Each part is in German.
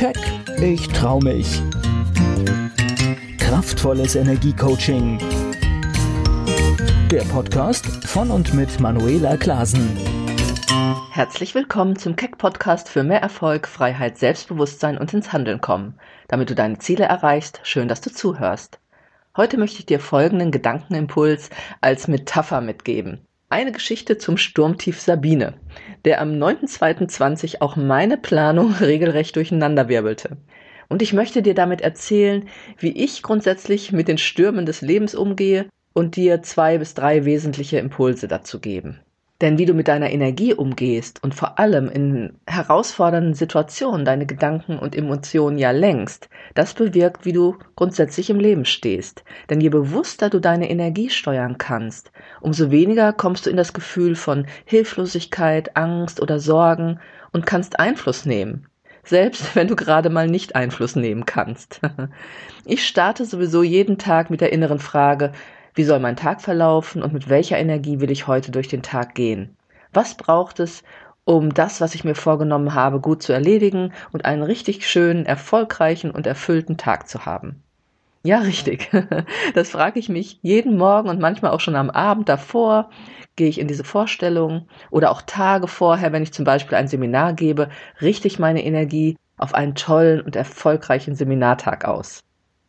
Keck, ich trau mich. Kraftvolles Energiecoaching. Der Podcast von und mit Manuela Klasen. Herzlich willkommen zum Keck Podcast für mehr Erfolg, Freiheit, Selbstbewusstsein und ins Handeln kommen. Damit du deine Ziele erreichst, schön, dass du zuhörst. Heute möchte ich dir folgenden Gedankenimpuls als Metapher mitgeben. Eine Geschichte zum Sturmtief Sabine, der am 9.2.20 auch meine Planung regelrecht durcheinanderwirbelte. Und ich möchte dir damit erzählen, wie ich grundsätzlich mit den Stürmen des Lebens umgehe und dir zwei bis drei wesentliche Impulse dazu geben. Denn wie du mit deiner Energie umgehst und vor allem in herausfordernden Situationen deine Gedanken und Emotionen ja längst, das bewirkt, wie du grundsätzlich im Leben stehst. Denn je bewusster du deine Energie steuern kannst, umso weniger kommst du in das Gefühl von Hilflosigkeit, Angst oder Sorgen und kannst Einfluss nehmen. Selbst wenn du gerade mal nicht Einfluss nehmen kannst. Ich starte sowieso jeden Tag mit der inneren Frage, wie soll mein Tag verlaufen und mit welcher Energie will ich heute durch den Tag gehen? Was braucht es, um das, was ich mir vorgenommen habe, gut zu erledigen und einen richtig schönen, erfolgreichen und erfüllten Tag zu haben? Ja, richtig. Das frage ich mich jeden Morgen und manchmal auch schon am Abend davor. Gehe ich in diese Vorstellung oder auch Tage vorher, wenn ich zum Beispiel ein Seminar gebe, richte ich meine Energie auf einen tollen und erfolgreichen Seminartag aus.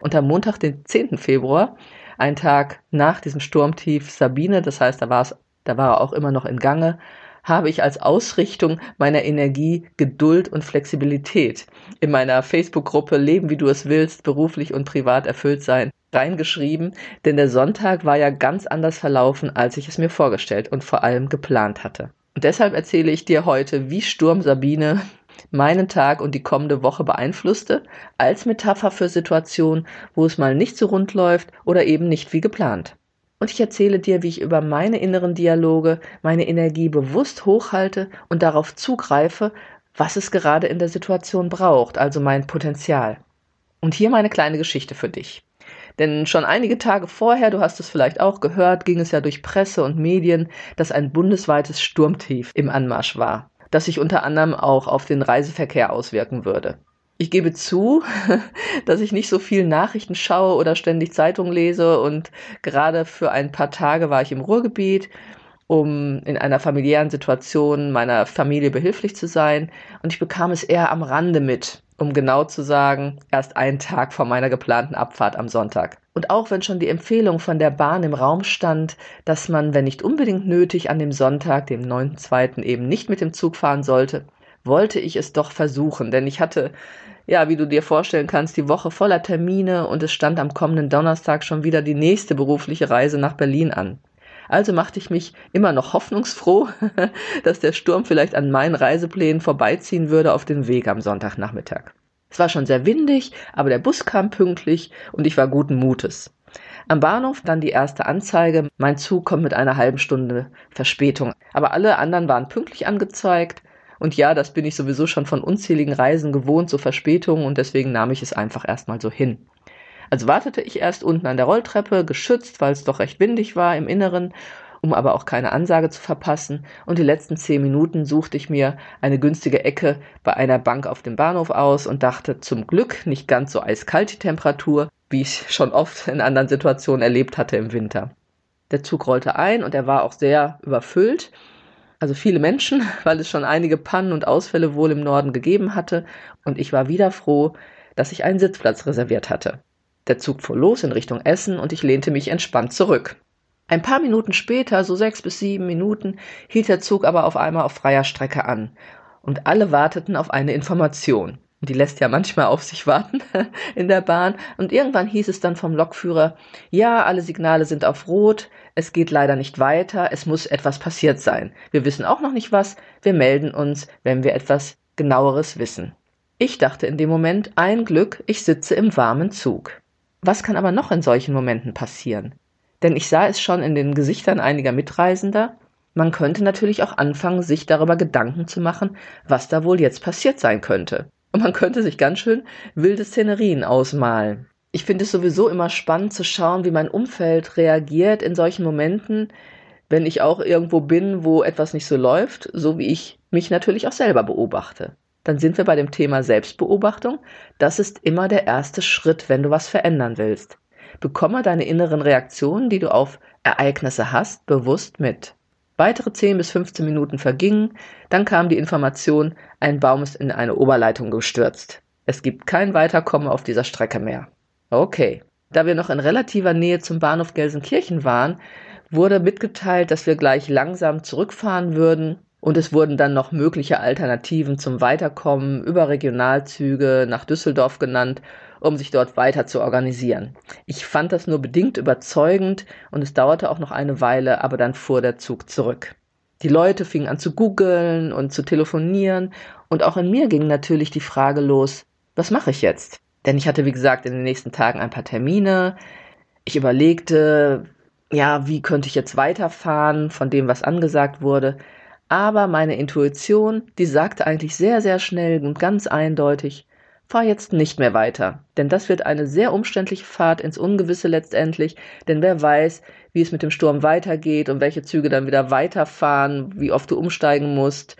Und am Montag, den 10. Februar, ein Tag nach diesem Sturmtief Sabine, das heißt, da war es, da war er auch immer noch in Gange, habe ich als Ausrichtung meiner Energie Geduld und Flexibilität in meiner Facebook-Gruppe Leben, wie du es willst, beruflich und privat erfüllt sein, reingeschrieben, denn der Sonntag war ja ganz anders verlaufen, als ich es mir vorgestellt und vor allem geplant hatte. Und deshalb erzähle ich dir heute, wie Sturm Sabine meinen Tag und die kommende Woche beeinflusste, als Metapher für Situationen, wo es mal nicht so rund läuft oder eben nicht wie geplant. Und ich erzähle dir, wie ich über meine inneren Dialoge meine Energie bewusst hochhalte und darauf zugreife, was es gerade in der Situation braucht, also mein Potenzial. Und hier meine kleine Geschichte für dich. Denn schon einige Tage vorher, du hast es vielleicht auch gehört, ging es ja durch Presse und Medien, dass ein bundesweites Sturmtief im Anmarsch war das sich unter anderem auch auf den Reiseverkehr auswirken würde. Ich gebe zu, dass ich nicht so viel Nachrichten schaue oder ständig Zeitung lese und gerade für ein paar Tage war ich im Ruhrgebiet, um in einer familiären Situation meiner Familie behilflich zu sein und ich bekam es eher am Rande mit, um genau zu sagen, erst einen Tag vor meiner geplanten Abfahrt am Sonntag. Und auch wenn schon die Empfehlung von der Bahn im Raum stand, dass man, wenn nicht unbedingt nötig, an dem Sonntag, dem 9.2. eben nicht mit dem Zug fahren sollte, wollte ich es doch versuchen, denn ich hatte, ja, wie du dir vorstellen kannst, die Woche voller Termine und es stand am kommenden Donnerstag schon wieder die nächste berufliche Reise nach Berlin an. Also machte ich mich immer noch hoffnungsfroh, dass der Sturm vielleicht an meinen Reiseplänen vorbeiziehen würde auf den Weg am Sonntagnachmittag. Es war schon sehr windig, aber der Bus kam pünktlich und ich war guten Mutes. Am Bahnhof dann die erste Anzeige, mein Zug kommt mit einer halben Stunde Verspätung. Aber alle anderen waren pünktlich angezeigt. Und ja, das bin ich sowieso schon von unzähligen Reisen gewohnt, so Verspätungen, und deswegen nahm ich es einfach erstmal so hin. Also wartete ich erst unten an der Rolltreppe, geschützt, weil es doch recht windig war im Inneren, um aber auch keine Ansage zu verpassen, und die letzten zehn Minuten suchte ich mir eine günstige Ecke bei einer Bank auf dem Bahnhof aus und dachte, zum Glück nicht ganz so eiskalt die Temperatur, wie ich schon oft in anderen Situationen erlebt hatte im Winter. Der Zug rollte ein und er war auch sehr überfüllt. Also viele Menschen, weil es schon einige Pannen und Ausfälle wohl im Norden gegeben hatte, und ich war wieder froh, dass ich einen Sitzplatz reserviert hatte. Der Zug fuhr los in Richtung Essen und ich lehnte mich entspannt zurück. Ein paar Minuten später, so sechs bis sieben Minuten, hielt der Zug aber auf einmal auf freier Strecke an. Und alle warteten auf eine Information. Die lässt ja manchmal auf sich warten in der Bahn. Und irgendwann hieß es dann vom Lokführer, ja, alle Signale sind auf Rot, es geht leider nicht weiter, es muss etwas passiert sein. Wir wissen auch noch nicht was, wir melden uns, wenn wir etwas genaueres wissen. Ich dachte in dem Moment, ein Glück, ich sitze im warmen Zug. Was kann aber noch in solchen Momenten passieren? Denn ich sah es schon in den Gesichtern einiger Mitreisender, man könnte natürlich auch anfangen, sich darüber Gedanken zu machen, was da wohl jetzt passiert sein könnte. Und man könnte sich ganz schön wilde Szenerien ausmalen. Ich finde es sowieso immer spannend zu schauen, wie mein Umfeld reagiert in solchen Momenten, wenn ich auch irgendwo bin, wo etwas nicht so läuft, so wie ich mich natürlich auch selber beobachte. Dann sind wir bei dem Thema Selbstbeobachtung. Das ist immer der erste Schritt, wenn du was verändern willst. Bekomme deine inneren Reaktionen, die du auf Ereignisse hast, bewusst mit. Weitere 10 bis 15 Minuten vergingen, dann kam die Information, ein Baum ist in eine Oberleitung gestürzt. Es gibt kein Weiterkommen auf dieser Strecke mehr. Okay. Da wir noch in relativer Nähe zum Bahnhof Gelsenkirchen waren, wurde mitgeteilt, dass wir gleich langsam zurückfahren würden und es wurden dann noch mögliche Alternativen zum Weiterkommen über Regionalzüge nach Düsseldorf genannt, um sich dort weiter zu organisieren. Ich fand das nur bedingt überzeugend und es dauerte auch noch eine Weile, aber dann fuhr der Zug zurück. Die Leute fingen an zu googeln und zu telefonieren und auch in mir ging natürlich die Frage los, was mache ich jetzt? Denn ich hatte, wie gesagt, in den nächsten Tagen ein paar Termine. Ich überlegte, ja, wie könnte ich jetzt weiterfahren von dem, was angesagt wurde. Aber meine Intuition, die sagte eigentlich sehr, sehr schnell und ganz eindeutig, fahr jetzt nicht mehr weiter. Denn das wird eine sehr umständliche Fahrt ins Ungewisse letztendlich, denn wer weiß, wie es mit dem Sturm weitergeht und welche Züge dann wieder weiterfahren, wie oft du umsteigen musst.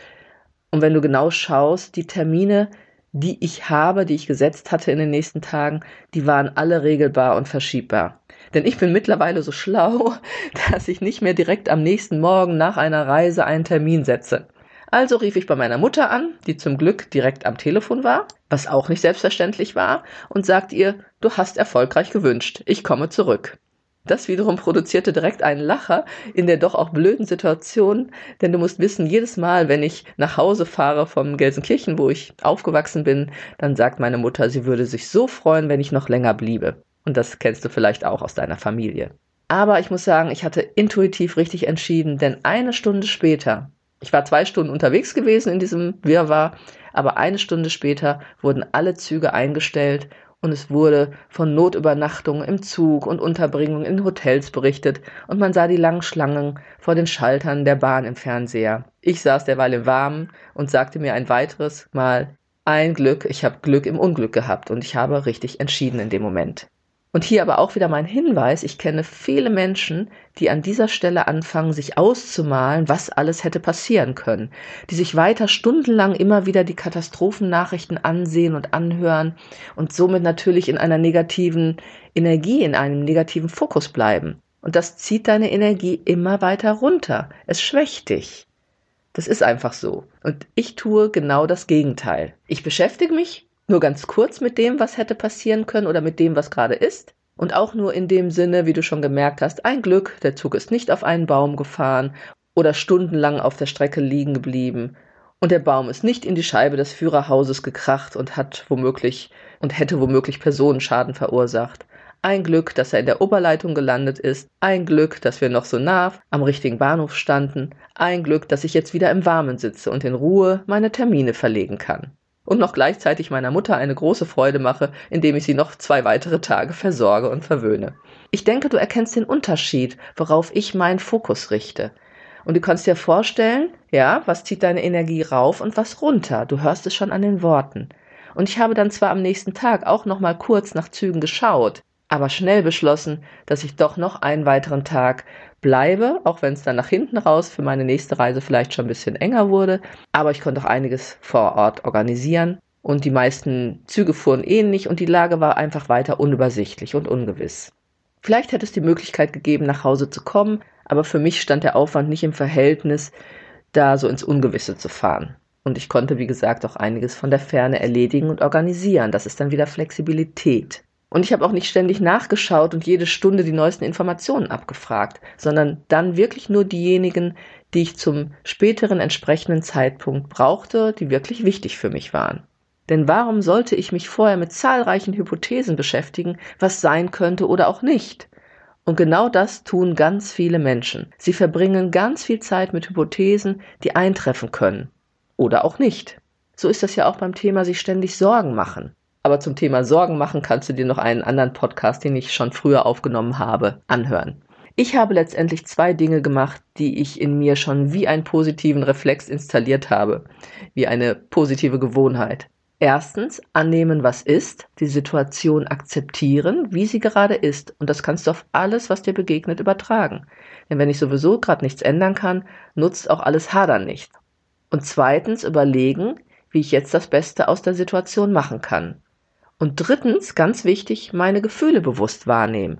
Und wenn du genau schaust, die Termine, die ich habe, die ich gesetzt hatte in den nächsten Tagen, die waren alle regelbar und verschiebbar. Denn ich bin mittlerweile so schlau, dass ich nicht mehr direkt am nächsten Morgen nach einer Reise einen Termin setze. Also rief ich bei meiner Mutter an, die zum Glück direkt am Telefon war, was auch nicht selbstverständlich war, und sagte ihr, du hast erfolgreich gewünscht, ich komme zurück. Das wiederum produzierte direkt einen Lacher in der doch auch blöden Situation, denn du musst wissen, jedes Mal, wenn ich nach Hause fahre vom Gelsenkirchen, wo ich aufgewachsen bin, dann sagt meine Mutter, sie würde sich so freuen, wenn ich noch länger bliebe. Und das kennst du vielleicht auch aus deiner Familie. Aber ich muss sagen, ich hatte intuitiv richtig entschieden, denn eine Stunde später, ich war zwei Stunden unterwegs gewesen in diesem Wirrwarr, aber eine Stunde später wurden alle Züge eingestellt und es wurde von Notübernachtungen im Zug und Unterbringung in Hotels berichtet und man sah die langen Schlangen vor den Schaltern der Bahn im Fernseher. Ich saß derweil im Warmen und sagte mir ein weiteres Mal, ein Glück, ich habe Glück im Unglück gehabt und ich habe richtig entschieden in dem Moment. Und hier aber auch wieder mein Hinweis, ich kenne viele Menschen, die an dieser Stelle anfangen, sich auszumalen, was alles hätte passieren können, die sich weiter stundenlang immer wieder die Katastrophennachrichten ansehen und anhören und somit natürlich in einer negativen Energie, in einem negativen Fokus bleiben. Und das zieht deine Energie immer weiter runter. Es schwächt dich. Das ist einfach so. Und ich tue genau das Gegenteil. Ich beschäftige mich nur ganz kurz mit dem, was hätte passieren können oder mit dem, was gerade ist. Und auch nur in dem Sinne, wie du schon gemerkt hast, ein Glück, der Zug ist nicht auf einen Baum gefahren oder stundenlang auf der Strecke liegen geblieben. Und der Baum ist nicht in die Scheibe des Führerhauses gekracht und hat womöglich und hätte womöglich Personenschaden verursacht. Ein Glück, dass er in der Oberleitung gelandet ist. Ein Glück, dass wir noch so nah am richtigen Bahnhof standen. Ein Glück, dass ich jetzt wieder im Warmen sitze und in Ruhe meine Termine verlegen kann und noch gleichzeitig meiner Mutter eine große Freude mache, indem ich sie noch zwei weitere Tage versorge und verwöhne. Ich denke, du erkennst den Unterschied, worauf ich meinen Fokus richte. Und du kannst dir vorstellen, ja, was zieht deine Energie rauf und was runter. Du hörst es schon an den Worten. Und ich habe dann zwar am nächsten Tag auch noch mal kurz nach Zügen geschaut, aber schnell beschlossen, dass ich doch noch einen weiteren Tag bleibe, auch wenn es dann nach hinten raus für meine nächste Reise vielleicht schon ein bisschen enger wurde. Aber ich konnte auch einiges vor Ort organisieren und die meisten Züge fuhren ähnlich und die Lage war einfach weiter unübersichtlich und ungewiss. Vielleicht hätte es die Möglichkeit gegeben, nach Hause zu kommen, aber für mich stand der Aufwand nicht im Verhältnis, da so ins Ungewisse zu fahren. Und ich konnte, wie gesagt, auch einiges von der Ferne erledigen und organisieren. Das ist dann wieder Flexibilität. Und ich habe auch nicht ständig nachgeschaut und jede Stunde die neuesten Informationen abgefragt, sondern dann wirklich nur diejenigen, die ich zum späteren entsprechenden Zeitpunkt brauchte, die wirklich wichtig für mich waren. Denn warum sollte ich mich vorher mit zahlreichen Hypothesen beschäftigen, was sein könnte oder auch nicht? Und genau das tun ganz viele Menschen. Sie verbringen ganz viel Zeit mit Hypothesen, die eintreffen können. Oder auch nicht. So ist das ja auch beim Thema sich ständig Sorgen machen. Aber zum Thema Sorgen machen kannst du dir noch einen anderen Podcast, den ich schon früher aufgenommen habe, anhören. Ich habe letztendlich zwei Dinge gemacht, die ich in mir schon wie einen positiven Reflex installiert habe, wie eine positive Gewohnheit. Erstens, annehmen, was ist, die Situation akzeptieren, wie sie gerade ist. Und das kannst du auf alles, was dir begegnet, übertragen. Denn wenn ich sowieso gerade nichts ändern kann, nutzt auch alles Hadern nichts. Und zweitens, überlegen, wie ich jetzt das Beste aus der Situation machen kann. Und drittens, ganz wichtig, meine Gefühle bewusst wahrnehmen,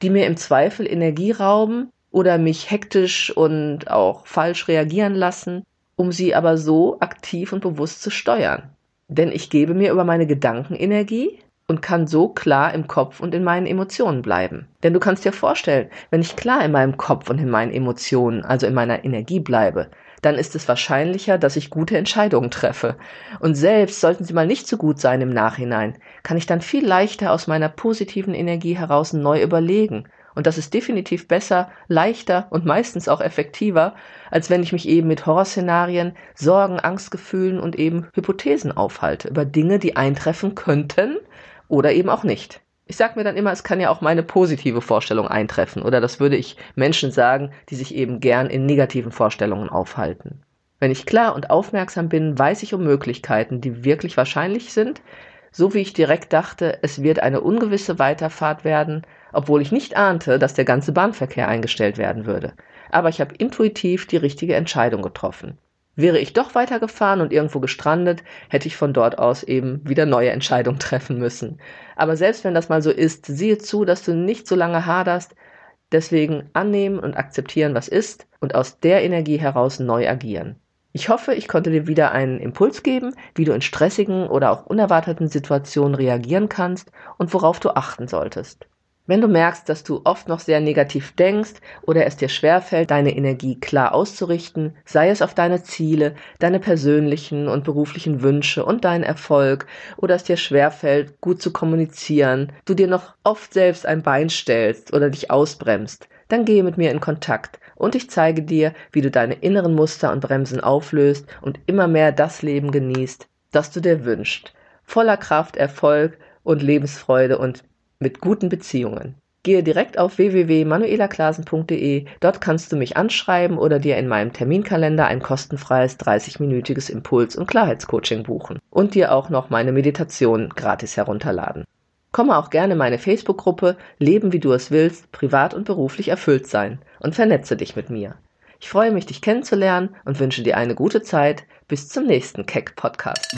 die mir im Zweifel Energie rauben oder mich hektisch und auch falsch reagieren lassen, um sie aber so aktiv und bewusst zu steuern. Denn ich gebe mir über meine Gedanken Energie und kann so klar im Kopf und in meinen Emotionen bleiben. Denn du kannst dir vorstellen, wenn ich klar in meinem Kopf und in meinen Emotionen, also in meiner Energie bleibe, dann ist es wahrscheinlicher, dass ich gute Entscheidungen treffe. Und selbst sollten sie mal nicht so gut sein im Nachhinein, kann ich dann viel leichter aus meiner positiven Energie heraus neu überlegen. Und das ist definitiv besser, leichter und meistens auch effektiver, als wenn ich mich eben mit Horrorszenarien, Sorgen, Angstgefühlen und eben Hypothesen aufhalte über Dinge, die eintreffen könnten oder eben auch nicht. Ich sage mir dann immer, es kann ja auch meine positive Vorstellung eintreffen oder das würde ich Menschen sagen, die sich eben gern in negativen Vorstellungen aufhalten. Wenn ich klar und aufmerksam bin, weiß ich um Möglichkeiten, die wirklich wahrscheinlich sind, so wie ich direkt dachte, es wird eine ungewisse Weiterfahrt werden, obwohl ich nicht ahnte, dass der ganze Bahnverkehr eingestellt werden würde. Aber ich habe intuitiv die richtige Entscheidung getroffen. Wäre ich doch weitergefahren und irgendwo gestrandet, hätte ich von dort aus eben wieder neue Entscheidungen treffen müssen. Aber selbst wenn das mal so ist, siehe zu, dass du nicht so lange haderst, deswegen annehmen und akzeptieren, was ist und aus der Energie heraus neu agieren. Ich hoffe, ich konnte dir wieder einen Impuls geben, wie du in stressigen oder auch unerwarteten Situationen reagieren kannst und worauf du achten solltest. Wenn du merkst, dass du oft noch sehr negativ denkst oder es dir schwerfällt, deine Energie klar auszurichten, sei es auf deine Ziele, deine persönlichen und beruflichen Wünsche und deinen Erfolg oder es dir schwerfällt, gut zu kommunizieren, du dir noch oft selbst ein Bein stellst oder dich ausbremst, dann gehe mit mir in Kontakt und ich zeige dir, wie du deine inneren Muster und Bremsen auflöst und immer mehr das Leben genießt, das du dir wünschst. Voller Kraft, Erfolg und Lebensfreude und mit guten Beziehungen. Gehe direkt auf www.manuelaklasen.de. Dort kannst du mich anschreiben oder dir in meinem Terminkalender ein kostenfreies 30-minütiges Impuls- und Klarheitscoaching buchen und dir auch noch meine Meditation gratis herunterladen. Komme auch gerne in meine Facebook-Gruppe Leben wie du es willst, privat und beruflich erfüllt sein und vernetze dich mit mir. Ich freue mich, dich kennenzulernen und wünsche dir eine gute Zeit. Bis zum nächsten Keck Podcast.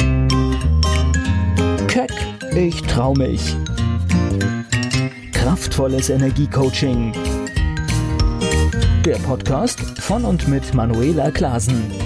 Keck, ich trau mich Kraftvolles Energiecoaching. Der Podcast von und mit Manuela Klasen.